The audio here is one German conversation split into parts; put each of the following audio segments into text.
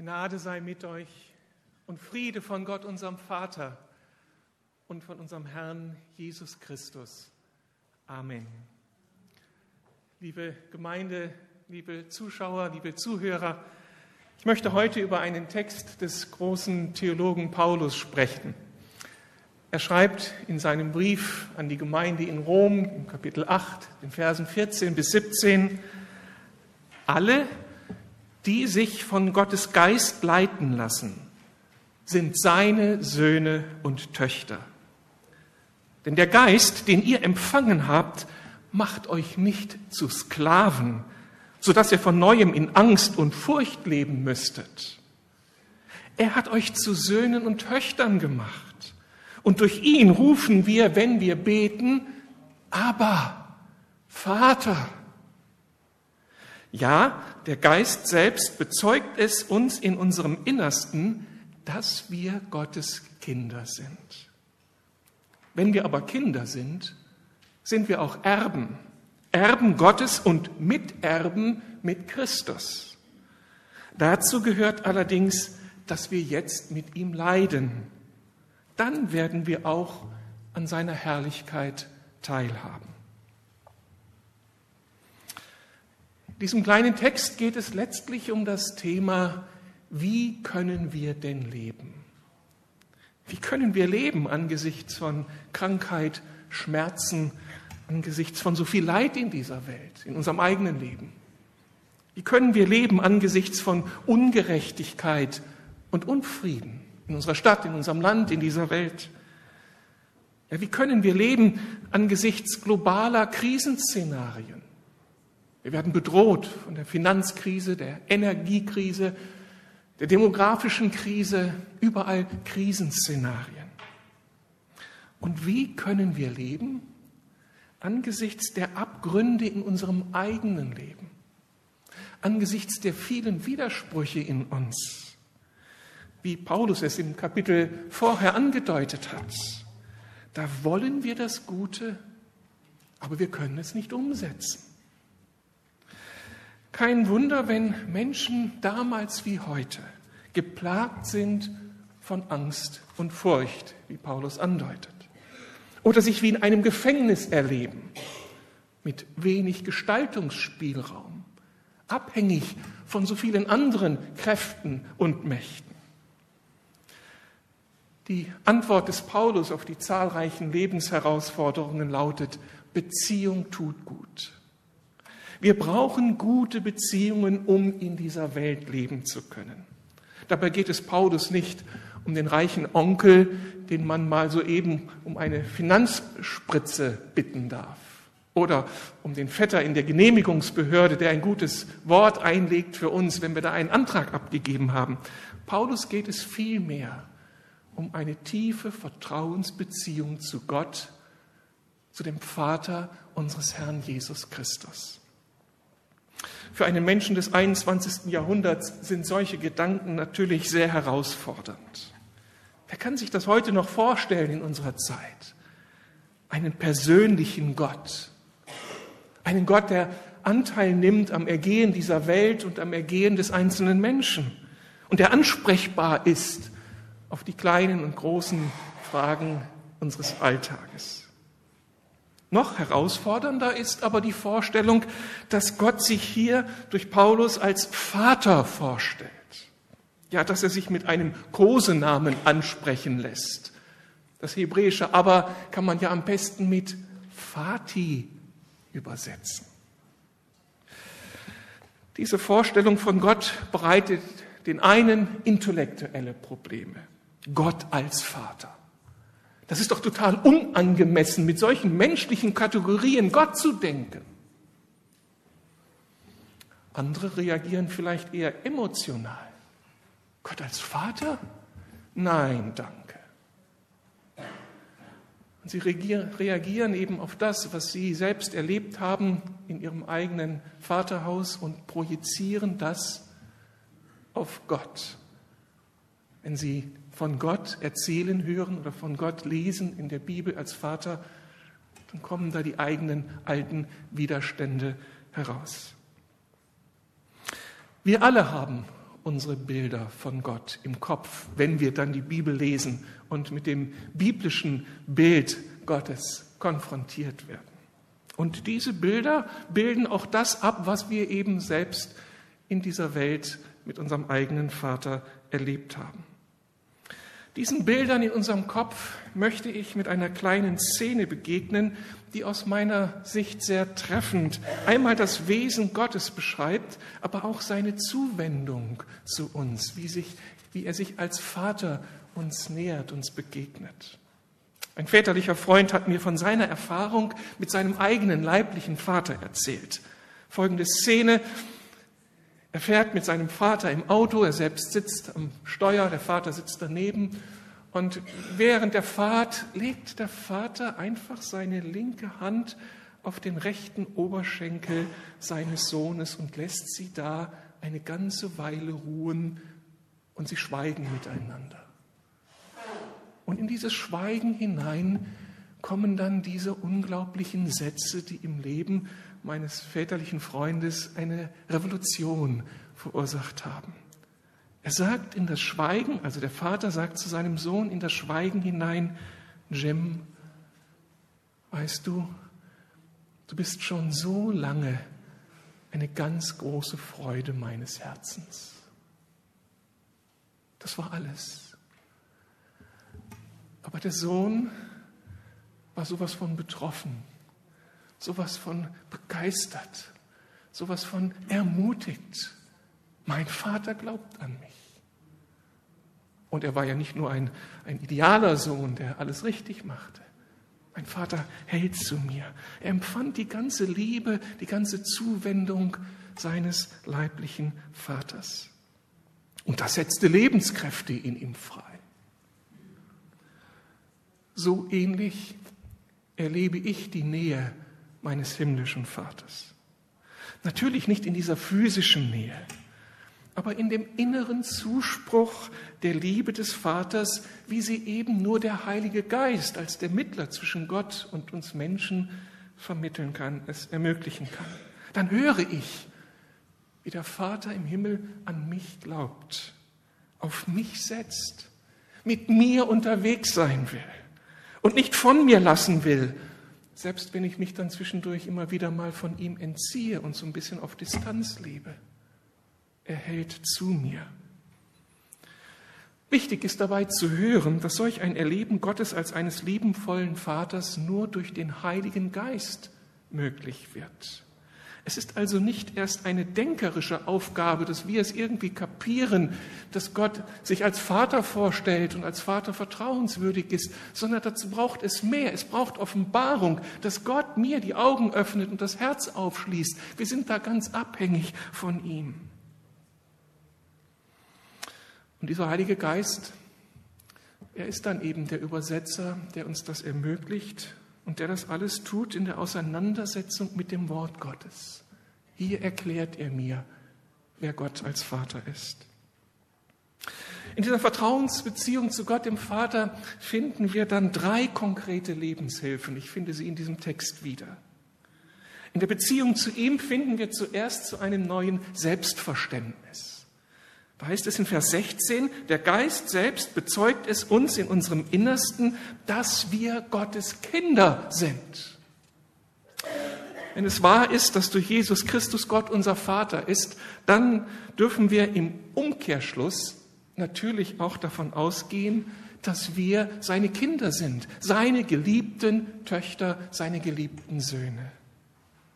Gnade sei mit euch und Friede von Gott, unserem Vater und von unserem Herrn Jesus Christus. Amen. Liebe Gemeinde, liebe Zuschauer, liebe Zuhörer, ich möchte heute über einen Text des großen Theologen Paulus sprechen. Er schreibt in seinem Brief an die Gemeinde in Rom, im Kapitel 8, den Versen 14 bis 17, alle, die sich von Gottes Geist leiten lassen, sind seine Söhne und Töchter. Denn der Geist, den ihr empfangen habt, macht euch nicht zu Sklaven, so dass ihr von neuem in Angst und Furcht leben müsstet. Er hat euch zu Söhnen und Töchtern gemacht. Und durch ihn rufen wir, wenn wir beten, aber Vater. Ja, der Geist selbst bezeugt es uns in unserem Innersten, dass wir Gottes Kinder sind. Wenn wir aber Kinder sind, sind wir auch Erben, Erben Gottes und Miterben mit Christus. Dazu gehört allerdings, dass wir jetzt mit ihm leiden. Dann werden wir auch an seiner Herrlichkeit teilhaben. In diesem kleinen Text geht es letztlich um das Thema, wie können wir denn leben? Wie können wir leben angesichts von Krankheit, Schmerzen, angesichts von so viel Leid in dieser Welt, in unserem eigenen Leben? Wie können wir leben angesichts von Ungerechtigkeit und Unfrieden in unserer Stadt, in unserem Land, in dieser Welt? Ja, wie können wir leben angesichts globaler Krisenszenarien? Wir werden bedroht von der Finanzkrise, der Energiekrise, der demografischen Krise, überall Krisenszenarien. Und wie können wir leben angesichts der Abgründe in unserem eigenen Leben, angesichts der vielen Widersprüche in uns, wie Paulus es im Kapitel vorher angedeutet hat. Da wollen wir das Gute, aber wir können es nicht umsetzen. Kein Wunder, wenn Menschen damals wie heute geplagt sind von Angst und Furcht, wie Paulus andeutet. Oder sich wie in einem Gefängnis erleben, mit wenig Gestaltungsspielraum, abhängig von so vielen anderen Kräften und Mächten. Die Antwort des Paulus auf die zahlreichen Lebensherausforderungen lautet, Beziehung tut gut. Wir brauchen gute Beziehungen, um in dieser Welt leben zu können. Dabei geht es Paulus nicht um den reichen Onkel, den man mal soeben um eine Finanzspritze bitten darf. Oder um den Vetter in der Genehmigungsbehörde, der ein gutes Wort einlegt für uns, wenn wir da einen Antrag abgegeben haben. Paulus geht es vielmehr um eine tiefe Vertrauensbeziehung zu Gott, zu dem Vater unseres Herrn Jesus Christus. Für einen Menschen des 21. Jahrhunderts sind solche Gedanken natürlich sehr herausfordernd. Wer kann sich das heute noch vorstellen in unserer Zeit? Einen persönlichen Gott. Einen Gott, der Anteil nimmt am Ergehen dieser Welt und am Ergehen des einzelnen Menschen und der ansprechbar ist auf die kleinen und großen Fragen unseres Alltages. Noch herausfordernder ist aber die Vorstellung, dass Gott sich hier durch Paulus als Vater vorstellt. Ja, dass er sich mit einem Kosenamen ansprechen lässt. Das hebräische aber kann man ja am besten mit Vati übersetzen. Diese Vorstellung von Gott bereitet den einen intellektuelle Probleme. Gott als Vater. Das ist doch total unangemessen, mit solchen menschlichen Kategorien Gott zu denken. Andere reagieren vielleicht eher emotional. Gott als Vater? Nein, danke. Und sie reagieren eben auf das, was sie selbst erlebt haben in ihrem eigenen Vaterhaus und projizieren das auf Gott. Wenn sie von Gott erzählen hören oder von Gott lesen in der Bibel als Vater, dann kommen da die eigenen alten Widerstände heraus. Wir alle haben unsere Bilder von Gott im Kopf, wenn wir dann die Bibel lesen und mit dem biblischen Bild Gottes konfrontiert werden. Und diese Bilder bilden auch das ab, was wir eben selbst in dieser Welt mit unserem eigenen Vater erlebt haben. Diesen Bildern in unserem Kopf möchte ich mit einer kleinen Szene begegnen, die aus meiner Sicht sehr treffend einmal das Wesen Gottes beschreibt, aber auch seine Zuwendung zu uns, wie, sich, wie er sich als Vater uns nähert, uns begegnet. Ein väterlicher Freund hat mir von seiner Erfahrung mit seinem eigenen leiblichen Vater erzählt. Folgende Szene. Er fährt mit seinem Vater im Auto, er selbst sitzt am Steuer, der Vater sitzt daneben und während der Fahrt legt der Vater einfach seine linke Hand auf den rechten Oberschenkel seines Sohnes und lässt sie da eine ganze Weile ruhen und sie schweigen miteinander. Und in dieses Schweigen hinein kommen dann diese unglaublichen Sätze, die im Leben meines väterlichen Freundes eine Revolution verursacht haben. Er sagt in das Schweigen, also der Vater sagt zu seinem Sohn in das Schweigen hinein, Jem, weißt du, du bist schon so lange eine ganz große Freude meines Herzens. Das war alles. Aber der Sohn war sowas von betroffen, sowas von begeistert, sowas von ermutigt. Mein Vater glaubt an mich. Und er war ja nicht nur ein, ein idealer Sohn, der alles richtig machte. Mein Vater hält zu mir. Er empfand die ganze Liebe, die ganze Zuwendung seines leiblichen Vaters. Und das setzte Lebenskräfte in ihm frei so ähnlich erlebe ich die Nähe meines himmlischen Vaters. Natürlich nicht in dieser physischen Nähe, aber in dem inneren Zuspruch der Liebe des Vaters, wie sie eben nur der Heilige Geist als der Mittler zwischen Gott und uns Menschen vermitteln kann, es ermöglichen kann. Dann höre ich, wie der Vater im Himmel an mich glaubt, auf mich setzt, mit mir unterwegs sein will und nicht von mir lassen will, selbst wenn ich mich dann zwischendurch immer wieder mal von ihm entziehe und so ein bisschen auf Distanz lebe. Er hält zu mir. Wichtig ist dabei zu hören, dass solch ein Erleben Gottes als eines liebenvollen Vaters nur durch den Heiligen Geist möglich wird. Es ist also nicht erst eine denkerische Aufgabe, dass wir es irgendwie kapieren, dass Gott sich als Vater vorstellt und als Vater vertrauenswürdig ist, sondern dazu braucht es mehr. Es braucht Offenbarung, dass Gott mir die Augen öffnet und das Herz aufschließt. Wir sind da ganz abhängig von ihm. Und dieser Heilige Geist, er ist dann eben der Übersetzer, der uns das ermöglicht und der das alles tut in der Auseinandersetzung mit dem Wort Gottes. Hier erklärt er mir, wer Gott als Vater ist. In dieser Vertrauensbeziehung zu Gott, dem Vater, finden wir dann drei konkrete Lebenshilfen. Ich finde sie in diesem Text wieder. In der Beziehung zu ihm finden wir zuerst zu einem neuen Selbstverständnis. Da heißt es in Vers 16, der Geist selbst bezeugt es uns in unserem Innersten, dass wir Gottes Kinder sind. Wenn es wahr ist, dass durch Jesus Christus Gott unser Vater ist, dann dürfen wir im Umkehrschluss natürlich auch davon ausgehen, dass wir seine Kinder sind, seine geliebten Töchter, seine geliebten Söhne.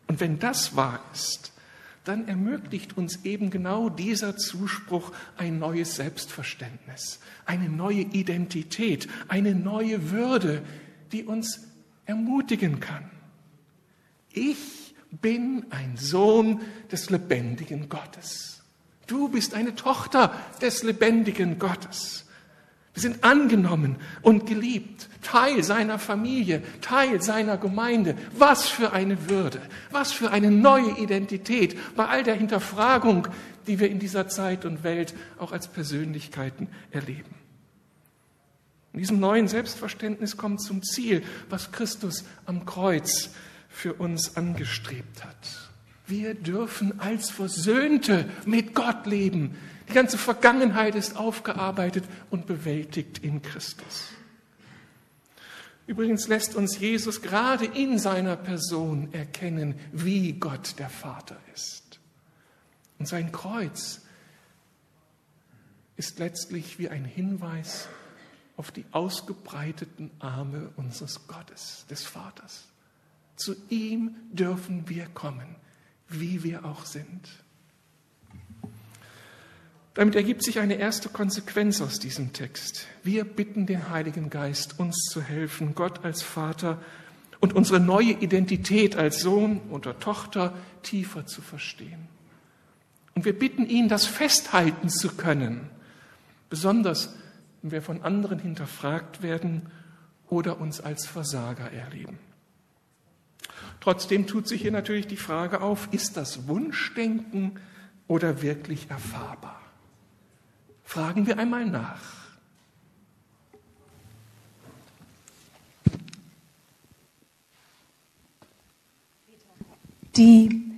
Und wenn das wahr ist, dann ermöglicht uns eben genau dieser Zuspruch ein neues Selbstverständnis, eine neue Identität, eine neue Würde, die uns ermutigen kann. Ich bin ein Sohn des lebendigen Gottes. Du bist eine Tochter des lebendigen Gottes. Wir sind angenommen und geliebt, Teil seiner Familie, Teil seiner Gemeinde. Was für eine Würde, was für eine neue Identität bei all der Hinterfragung, die wir in dieser Zeit und Welt auch als Persönlichkeiten erleben. In diesem neuen Selbstverständnis kommt zum Ziel, was Christus am Kreuz für uns angestrebt hat. Wir dürfen als Versöhnte mit Gott leben. Die ganze Vergangenheit ist aufgearbeitet und bewältigt in Christus. Übrigens lässt uns Jesus gerade in seiner Person erkennen, wie Gott der Vater ist. Und sein Kreuz ist letztlich wie ein Hinweis auf die ausgebreiteten Arme unseres Gottes, des Vaters. Zu ihm dürfen wir kommen, wie wir auch sind. Damit ergibt sich eine erste Konsequenz aus diesem Text. Wir bitten den Heiligen Geist, uns zu helfen, Gott als Vater und unsere neue Identität als Sohn oder Tochter tiefer zu verstehen. Und wir bitten ihn, das festhalten zu können, besonders wenn wir von anderen hinterfragt werden oder uns als Versager erleben. Trotzdem tut sich hier natürlich die Frage auf, ist das Wunschdenken oder wirklich erfahrbar? Fragen wir einmal nach. Die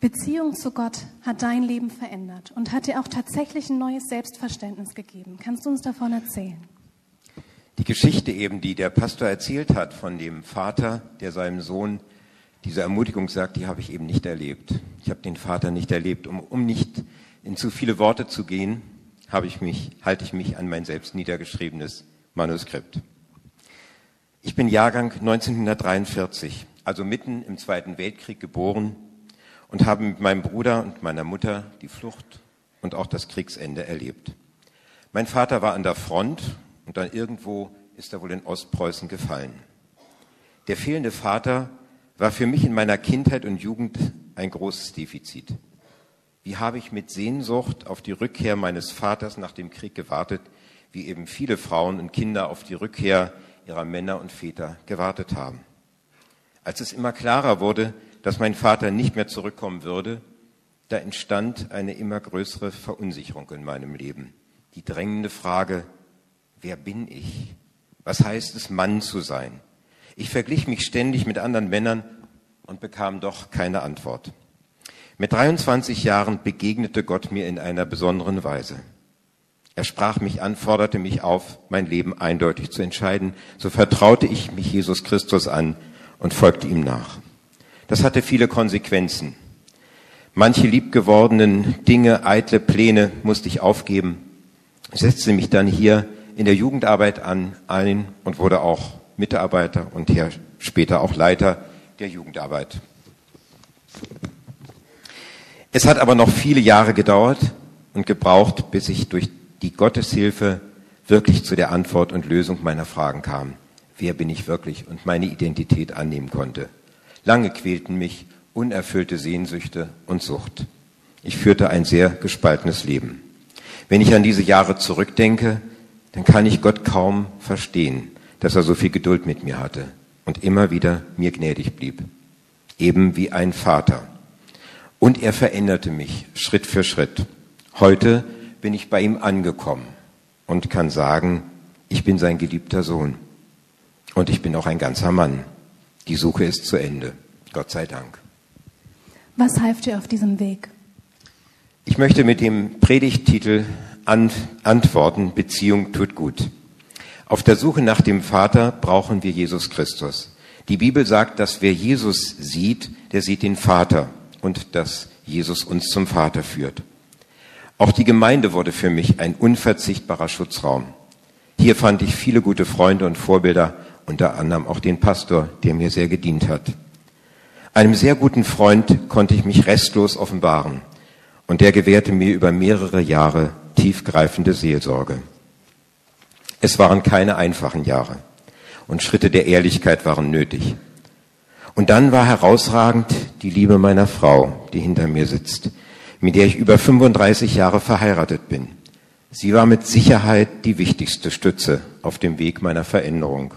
Beziehung zu Gott hat dein Leben verändert und hat dir auch tatsächlich ein neues Selbstverständnis gegeben. Kannst du uns davon erzählen? Die Geschichte eben, die der Pastor erzählt hat von dem Vater, der seinem Sohn diese Ermutigung sagt, die habe ich eben nicht erlebt. Ich habe den Vater nicht erlebt. Um, um nicht in zu viele Worte zu gehen, habe ich mich, halte ich mich an mein selbst niedergeschriebenes Manuskript. Ich bin Jahrgang 1943, also mitten im Zweiten Weltkrieg geboren und habe mit meinem Bruder und meiner Mutter die Flucht und auch das Kriegsende erlebt. Mein Vater war an der Front und dann irgendwo ist er wohl in Ostpreußen gefallen. Der fehlende Vater war für mich in meiner Kindheit und Jugend ein großes Defizit. Wie habe ich mit Sehnsucht auf die Rückkehr meines Vaters nach dem Krieg gewartet, wie eben viele Frauen und Kinder auf die Rückkehr ihrer Männer und Väter gewartet haben. Als es immer klarer wurde, dass mein Vater nicht mehr zurückkommen würde, da entstand eine immer größere Verunsicherung in meinem Leben. Die drängende Frage, wer bin ich? Was heißt es, Mann zu sein? Ich verglich mich ständig mit anderen Männern und bekam doch keine Antwort. Mit 23 Jahren begegnete Gott mir in einer besonderen Weise. Er sprach mich an, forderte mich auf, mein Leben eindeutig zu entscheiden. So vertraute ich mich Jesus Christus an und folgte ihm nach. Das hatte viele Konsequenzen. Manche liebgewordenen Dinge, eitle Pläne musste ich aufgeben, setzte mich dann hier in der Jugendarbeit an ein und wurde auch Mitarbeiter und hier später auch Leiter der Jugendarbeit. Es hat aber noch viele Jahre gedauert und gebraucht, bis ich durch die Gotteshilfe wirklich zu der Antwort und Lösung meiner Fragen kam. Wer bin ich wirklich und meine Identität annehmen konnte. Lange quälten mich unerfüllte Sehnsüchte und Sucht. Ich führte ein sehr gespaltenes Leben. Wenn ich an diese Jahre zurückdenke, dann kann ich Gott kaum verstehen, dass er so viel Geduld mit mir hatte und immer wieder mir gnädig blieb. Eben wie ein Vater. Und er veränderte mich Schritt für Schritt. Heute bin ich bei ihm angekommen und kann sagen, ich bin sein geliebter Sohn. Und ich bin auch ein ganzer Mann. Die Suche ist zu Ende. Gott sei Dank. Was half dir auf diesem Weg? Ich möchte mit dem Predigttitel antworten, Beziehung tut gut. Auf der Suche nach dem Vater brauchen wir Jesus Christus. Die Bibel sagt, dass wer Jesus sieht, der sieht den Vater und dass Jesus uns zum Vater führt. Auch die Gemeinde wurde für mich ein unverzichtbarer Schutzraum. Hier fand ich viele gute Freunde und Vorbilder unter anderem auch den Pastor, der mir sehr gedient hat. Einem sehr guten Freund konnte ich mich restlos offenbaren und der gewährte mir über mehrere Jahre tiefgreifende Seelsorge. Es waren keine einfachen Jahre und Schritte der Ehrlichkeit waren nötig. Und dann war herausragend die Liebe meiner Frau, die hinter mir sitzt, mit der ich über 35 Jahre verheiratet bin. Sie war mit Sicherheit die wichtigste Stütze auf dem Weg meiner Veränderung.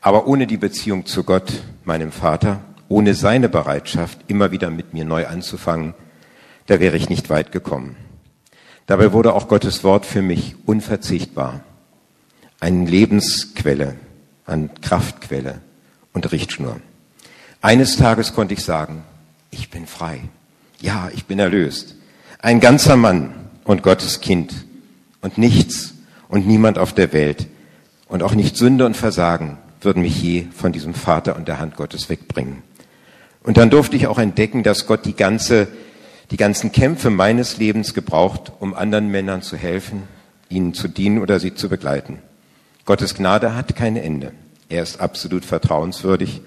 Aber ohne die Beziehung zu Gott, meinem Vater, ohne seine Bereitschaft, immer wieder mit mir neu anzufangen, da wäre ich nicht weit gekommen. Dabei wurde auch Gottes Wort für mich unverzichtbar. Eine Lebensquelle, eine Kraftquelle und Richtschnur. Eines Tages konnte ich sagen, ich bin frei. Ja, ich bin erlöst. Ein ganzer Mann und Gottes Kind und nichts und niemand auf der Welt und auch nicht Sünde und Versagen würden mich je von diesem Vater und der Hand Gottes wegbringen. Und dann durfte ich auch entdecken, dass Gott die ganze, die ganzen Kämpfe meines Lebens gebraucht, um anderen Männern zu helfen, ihnen zu dienen oder sie zu begleiten. Gottes Gnade hat kein Ende. Er ist absolut vertrauenswürdig.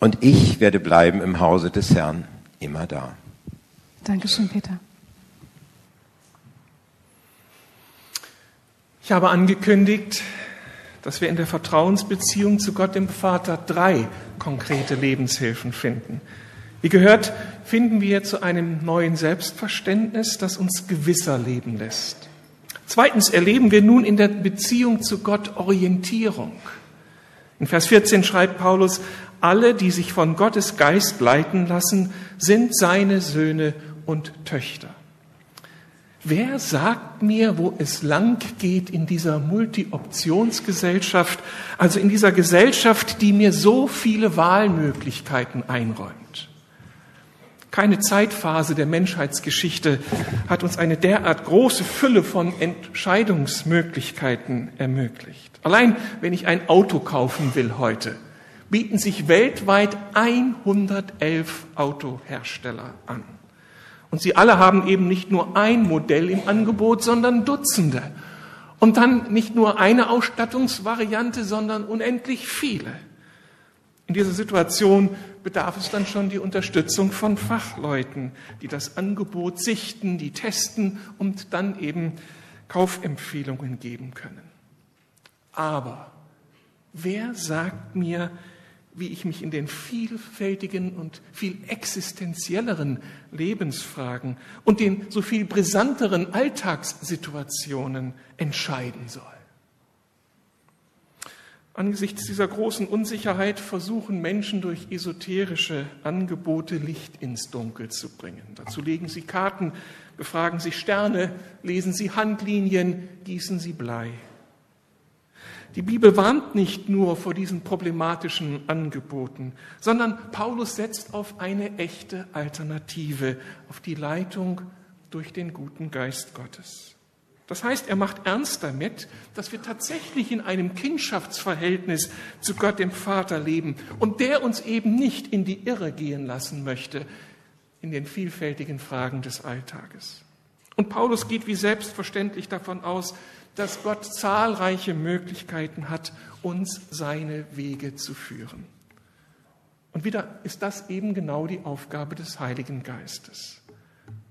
Und ich werde bleiben im Hause des Herrn immer da. Dankeschön, Peter. Ich habe angekündigt, dass wir in der Vertrauensbeziehung zu Gott dem Vater drei konkrete Lebenshilfen finden. Wie gehört, finden wir zu einem neuen Selbstverständnis, das uns gewisser leben lässt. Zweitens erleben wir nun in der Beziehung zu Gott Orientierung. In Vers 14 schreibt Paulus, alle, die sich von Gottes Geist leiten lassen, sind seine Söhne und Töchter. Wer sagt mir, wo es lang geht in dieser Multi-Optionsgesellschaft, also in dieser Gesellschaft, die mir so viele Wahlmöglichkeiten einräumt? Keine Zeitphase der Menschheitsgeschichte hat uns eine derart große Fülle von Entscheidungsmöglichkeiten ermöglicht. Allein wenn ich ein Auto kaufen will heute, bieten sich weltweit 111 Autohersteller an. Und sie alle haben eben nicht nur ein Modell im Angebot, sondern Dutzende. Und dann nicht nur eine Ausstattungsvariante, sondern unendlich viele. In dieser Situation bedarf es dann schon die Unterstützung von Fachleuten, die das Angebot sichten, die testen und dann eben Kaufempfehlungen geben können. Aber wer sagt mir, wie ich mich in den vielfältigen und viel existenzielleren Lebensfragen und den so viel brisanteren Alltagssituationen entscheiden soll. Angesichts dieser großen Unsicherheit versuchen Menschen durch esoterische Angebote Licht ins Dunkel zu bringen. Dazu legen sie Karten, befragen sie Sterne, lesen sie Handlinien, gießen sie Blei. Die Bibel warnt nicht nur vor diesen problematischen Angeboten, sondern Paulus setzt auf eine echte Alternative, auf die Leitung durch den guten Geist Gottes. Das heißt, er macht ernst damit, dass wir tatsächlich in einem Kindschaftsverhältnis zu Gott dem Vater leben und der uns eben nicht in die Irre gehen lassen möchte in den vielfältigen Fragen des Alltages. Und Paulus geht wie selbstverständlich davon aus, dass Gott zahlreiche Möglichkeiten hat, uns seine Wege zu führen. Und wieder ist das eben genau die Aufgabe des Heiligen Geistes.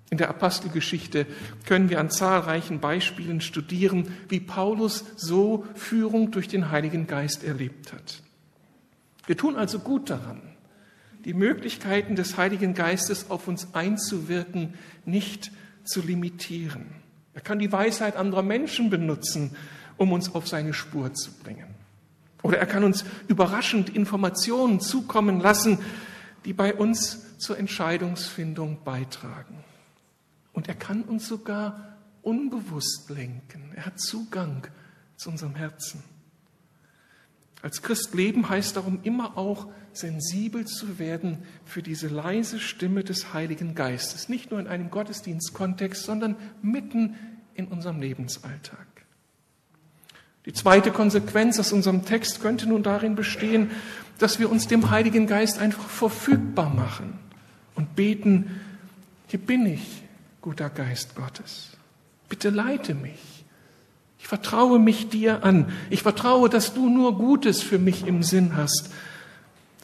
In der Apostelgeschichte können wir an zahlreichen Beispielen studieren, wie Paulus so Führung durch den Heiligen Geist erlebt hat. Wir tun also gut daran, die Möglichkeiten des Heiligen Geistes auf uns einzuwirken, nicht zu limitieren. Er kann die Weisheit anderer Menschen benutzen, um uns auf seine Spur zu bringen. Oder er kann uns überraschend Informationen zukommen lassen, die bei uns zur Entscheidungsfindung beitragen. Und er kann uns sogar unbewusst lenken. Er hat Zugang zu unserem Herzen. Als Christ leben heißt darum immer auch sensibel zu werden für diese leise Stimme des Heiligen Geistes, nicht nur in einem Gottesdienstkontext, sondern mitten in unserem Lebensalltag. Die zweite Konsequenz aus unserem Text könnte nun darin bestehen, dass wir uns dem Heiligen Geist einfach verfügbar machen und beten, hier bin ich, guter Geist Gottes. Bitte leite mich. Ich vertraue mich dir an. Ich vertraue, dass du nur Gutes für mich im Sinn hast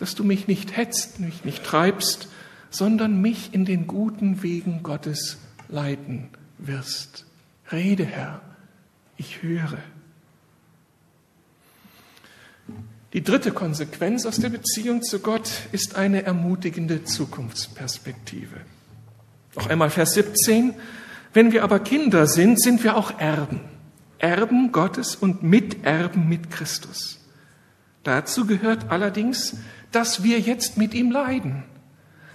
dass du mich nicht hetzt, mich nicht treibst, sondern mich in den guten Wegen Gottes leiten wirst. Rede, Herr, ich höre. Die dritte Konsequenz aus der Beziehung zu Gott ist eine ermutigende Zukunftsperspektive. Noch einmal Vers 17. Wenn wir aber Kinder sind, sind wir auch Erben. Erben Gottes und Miterben mit Christus. Dazu gehört allerdings, dass wir jetzt mit ihm leiden.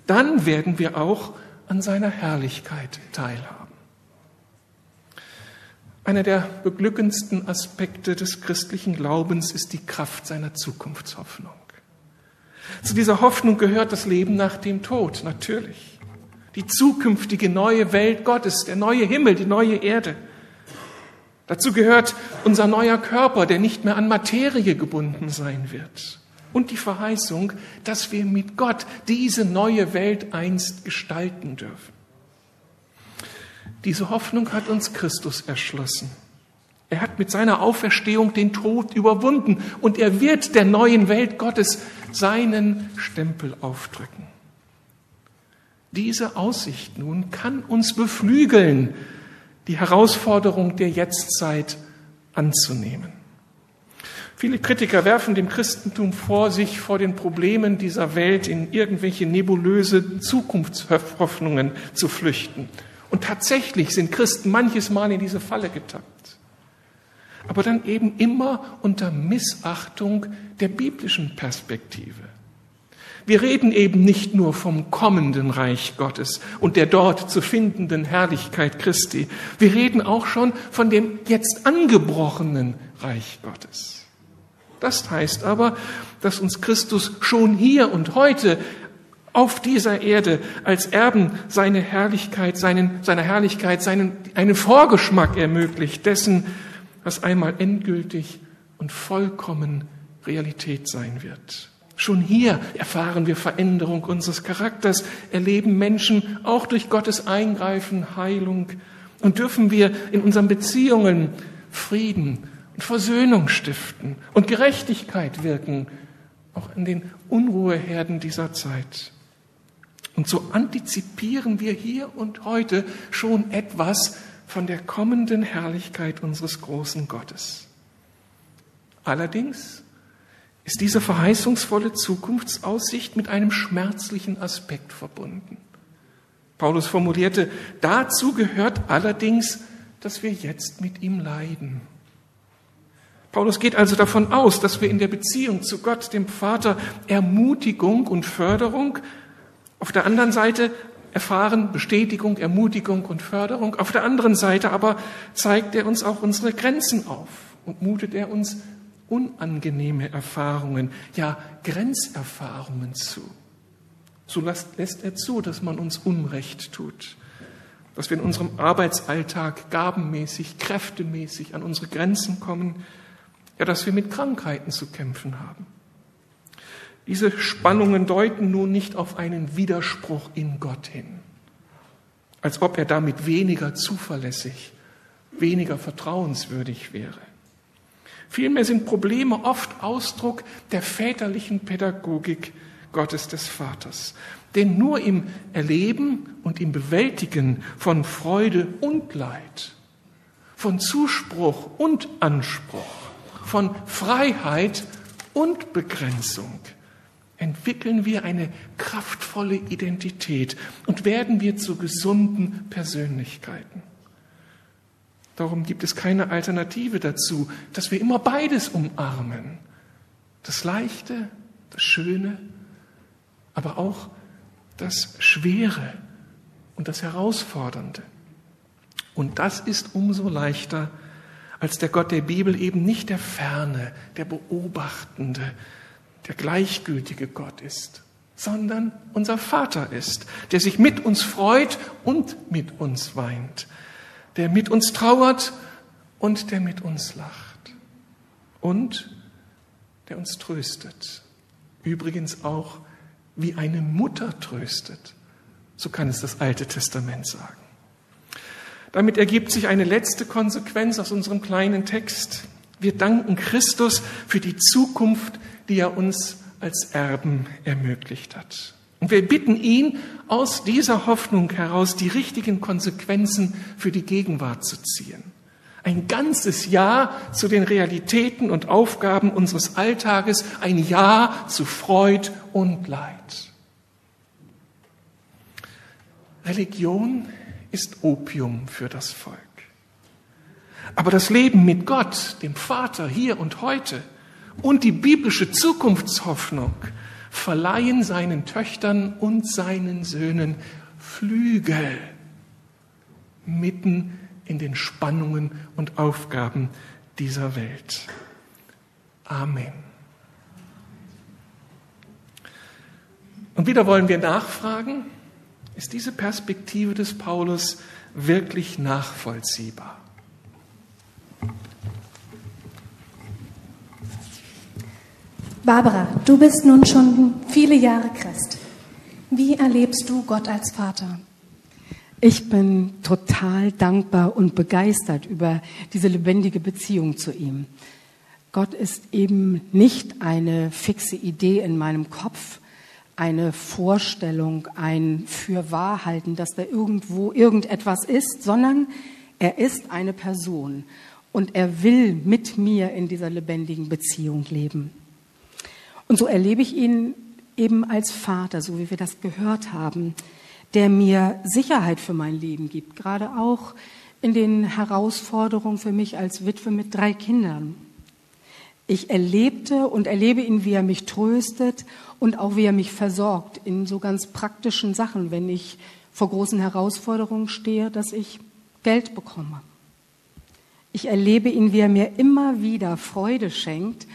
Dann werden wir auch an seiner Herrlichkeit teilhaben. Einer der beglückendsten Aspekte des christlichen Glaubens ist die Kraft seiner Zukunftshoffnung. Zu dieser Hoffnung gehört das Leben nach dem Tod, natürlich. Die zukünftige neue Welt Gottes, der neue Himmel, die neue Erde. Dazu gehört unser neuer Körper, der nicht mehr an Materie gebunden sein wird. Und die Verheißung, dass wir mit Gott diese neue Welt einst gestalten dürfen. Diese Hoffnung hat uns Christus erschlossen. Er hat mit seiner Auferstehung den Tod überwunden und er wird der neuen Welt Gottes seinen Stempel aufdrücken. Diese Aussicht nun kann uns beflügeln, die Herausforderung der Jetztzeit anzunehmen. Viele Kritiker werfen dem Christentum vor, sich vor den Problemen dieser Welt in irgendwelche nebulöse Zukunftshoffnungen zu flüchten. Und tatsächlich sind Christen manches Mal in diese Falle getappt. Aber dann eben immer unter Missachtung der biblischen Perspektive. Wir reden eben nicht nur vom kommenden Reich Gottes und der dort zu findenden Herrlichkeit Christi. Wir reden auch schon von dem jetzt angebrochenen Reich Gottes. Das heißt aber, dass uns Christus schon hier und heute auf dieser Erde als Erben seine Herrlichkeit, seinen, seiner Herrlichkeit, seinen, einen Vorgeschmack ermöglicht dessen, was einmal endgültig und vollkommen Realität sein wird. Schon hier erfahren wir Veränderung unseres Charakters, erleben Menschen auch durch Gottes Eingreifen Heilung und dürfen wir in unseren Beziehungen Frieden und Versöhnung stiften und Gerechtigkeit wirken, auch in den Unruheherden dieser Zeit. Und so antizipieren wir hier und heute schon etwas von der kommenden Herrlichkeit unseres großen Gottes. Allerdings ist diese verheißungsvolle Zukunftsaussicht mit einem schmerzlichen Aspekt verbunden. Paulus formulierte, dazu gehört allerdings, dass wir jetzt mit ihm leiden. Paulus geht also davon aus, dass wir in der Beziehung zu Gott, dem Vater, Ermutigung und Förderung, auf der anderen Seite erfahren Bestätigung, Ermutigung und Förderung, auf der anderen Seite aber zeigt er uns auch unsere Grenzen auf und mutet er uns unangenehme Erfahrungen, ja Grenzerfahrungen zu. So lässt er zu, dass man uns Unrecht tut, dass wir in unserem Arbeitsalltag gabenmäßig, kräftemäßig an unsere Grenzen kommen, ja, dass wir mit Krankheiten zu kämpfen haben. Diese Spannungen deuten nun nicht auf einen Widerspruch in Gott hin, als ob er damit weniger zuverlässig, weniger vertrauenswürdig wäre. Vielmehr sind Probleme oft Ausdruck der väterlichen Pädagogik Gottes des Vaters. Denn nur im Erleben und im Bewältigen von Freude und Leid, von Zuspruch und Anspruch, von Freiheit und Begrenzung entwickeln wir eine kraftvolle Identität und werden wir zu gesunden Persönlichkeiten. Darum gibt es keine Alternative dazu, dass wir immer beides umarmen. Das Leichte, das Schöne, aber auch das Schwere und das Herausfordernde. Und das ist umso leichter, als der Gott der Bibel eben nicht der ferne, der beobachtende, der gleichgültige Gott ist, sondern unser Vater ist, der sich mit uns freut und mit uns weint, der mit uns trauert und der mit uns lacht und der uns tröstet. Übrigens auch wie eine Mutter tröstet. So kann es das Alte Testament sagen. Damit ergibt sich eine letzte Konsequenz aus unserem kleinen Text. Wir danken Christus für die Zukunft, die er uns als Erben ermöglicht hat. Und wir bitten ihn, aus dieser Hoffnung heraus die richtigen Konsequenzen für die Gegenwart zu ziehen. Ein ganzes Ja zu den Realitäten und Aufgaben unseres Alltages, ein Ja zu Freud und Leid. Religion ist Opium für das Volk. Aber das Leben mit Gott, dem Vater, hier und heute und die biblische Zukunftshoffnung verleihen seinen Töchtern und seinen Söhnen Flügel mitten in den Spannungen und Aufgaben dieser Welt. Amen. Und wieder wollen wir nachfragen, ist diese Perspektive des Paulus wirklich nachvollziehbar? Barbara, du bist nun schon viele Jahre Christ. Wie erlebst du Gott als Vater? Ich bin total dankbar und begeistert über diese lebendige Beziehung zu ihm. Gott ist eben nicht eine fixe Idee in meinem Kopf, eine Vorstellung, ein Fürwahrhalten, dass da irgendwo irgendetwas ist, sondern er ist eine Person und er will mit mir in dieser lebendigen Beziehung leben. Und so erlebe ich ihn eben als Vater, so wie wir das gehört haben, der mir Sicherheit für mein Leben gibt, gerade auch in den Herausforderungen für mich als Witwe mit drei Kindern. Ich erlebte und erlebe ihn, wie er mich tröstet und auch wie er mich versorgt in so ganz praktischen Sachen, wenn ich vor großen Herausforderungen stehe, dass ich Geld bekomme. Ich erlebe ihn, wie er mir immer wieder Freude schenkt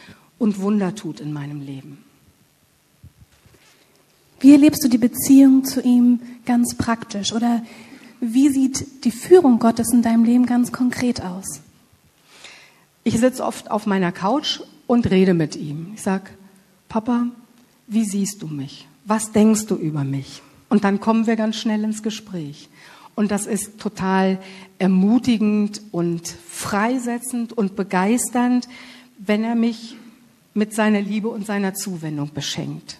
und Wunder tut in meinem Leben. Wie erlebst du die Beziehung zu ihm ganz praktisch? Oder wie sieht die Führung Gottes in deinem Leben ganz konkret aus? Ich sitze oft auf meiner Couch und rede mit ihm. Ich sage, Papa, wie siehst du mich? Was denkst du über mich? Und dann kommen wir ganz schnell ins Gespräch. Und das ist total ermutigend und freisetzend und begeisternd, wenn er mich mit seiner Liebe und seiner Zuwendung beschenkt.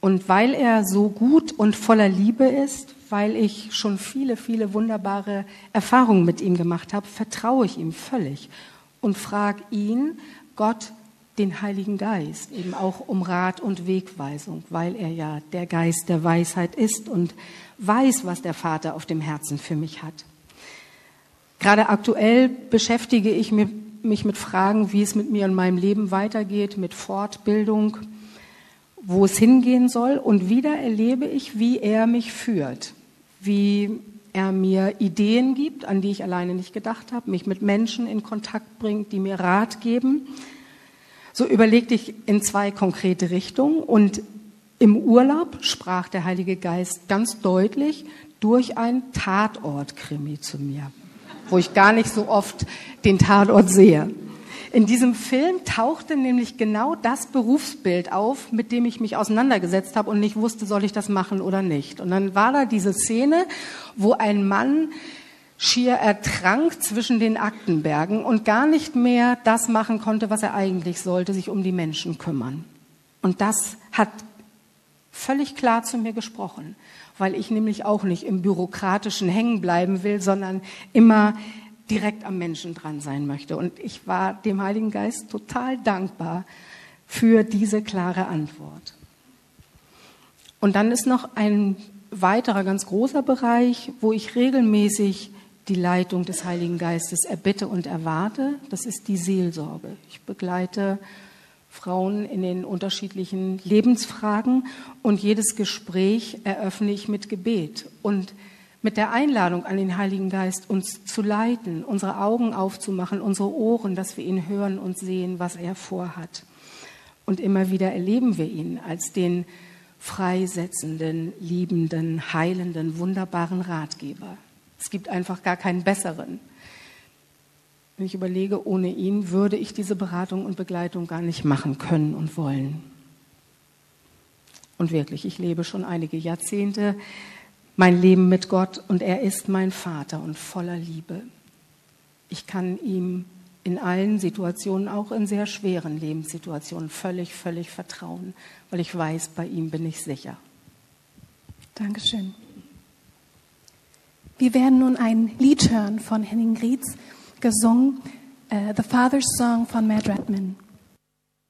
Und weil er so gut und voller Liebe ist, weil ich schon viele, viele wunderbare Erfahrungen mit ihm gemacht habe, vertraue ich ihm völlig und frage ihn, Gott, den Heiligen Geist, eben auch um Rat und Wegweisung, weil er ja der Geist der Weisheit ist und weiß, was der Vater auf dem Herzen für mich hat. Gerade aktuell beschäftige ich mich mit Fragen, wie es mit mir in meinem Leben weitergeht, mit Fortbildung, wo es hingehen soll. Und wieder erlebe ich, wie er mich führt, wie er mir Ideen gibt, an die ich alleine nicht gedacht habe, mich mit Menschen in Kontakt bringt, die mir Rat geben. So überlegte ich in zwei konkrete Richtungen und im Urlaub sprach der Heilige Geist ganz deutlich durch ein Tatortkrimi zu mir, wo ich gar nicht so oft den Tatort sehe. In diesem Film tauchte nämlich genau das Berufsbild auf, mit dem ich mich auseinandergesetzt habe und nicht wusste, soll ich das machen oder nicht. Und dann war da diese Szene, wo ein Mann schier ertrank zwischen den Aktenbergen und gar nicht mehr das machen konnte, was er eigentlich sollte, sich um die Menschen kümmern. Und das hat völlig klar zu mir gesprochen, weil ich nämlich auch nicht im Bürokratischen hängen bleiben will, sondern immer direkt am Menschen dran sein möchte. Und ich war dem Heiligen Geist total dankbar für diese klare Antwort. Und dann ist noch ein weiterer ganz großer Bereich, wo ich regelmäßig die Leitung des Heiligen Geistes erbitte und erwarte. Das ist die Seelsorge. Ich begleite Frauen in den unterschiedlichen Lebensfragen und jedes Gespräch eröffne ich mit Gebet und mit der Einladung an den Heiligen Geist, uns zu leiten, unsere Augen aufzumachen, unsere Ohren, dass wir ihn hören und sehen, was er vorhat. Und immer wieder erleben wir ihn als den freisetzenden, liebenden, heilenden, wunderbaren Ratgeber. Es gibt einfach gar keinen besseren. Wenn ich überlege, ohne ihn würde ich diese Beratung und Begleitung gar nicht machen können und wollen. Und wirklich, ich lebe schon einige Jahrzehnte mein Leben mit Gott und er ist mein Vater und voller Liebe. Ich kann ihm in allen Situationen, auch in sehr schweren Lebenssituationen, völlig, völlig vertrauen, weil ich weiß, bei ihm bin ich sicher. Dankeschön. Wir werden nun ein Lied hören von Henning Grietz, gesungen, uh, The Father's Song von Matt Redman.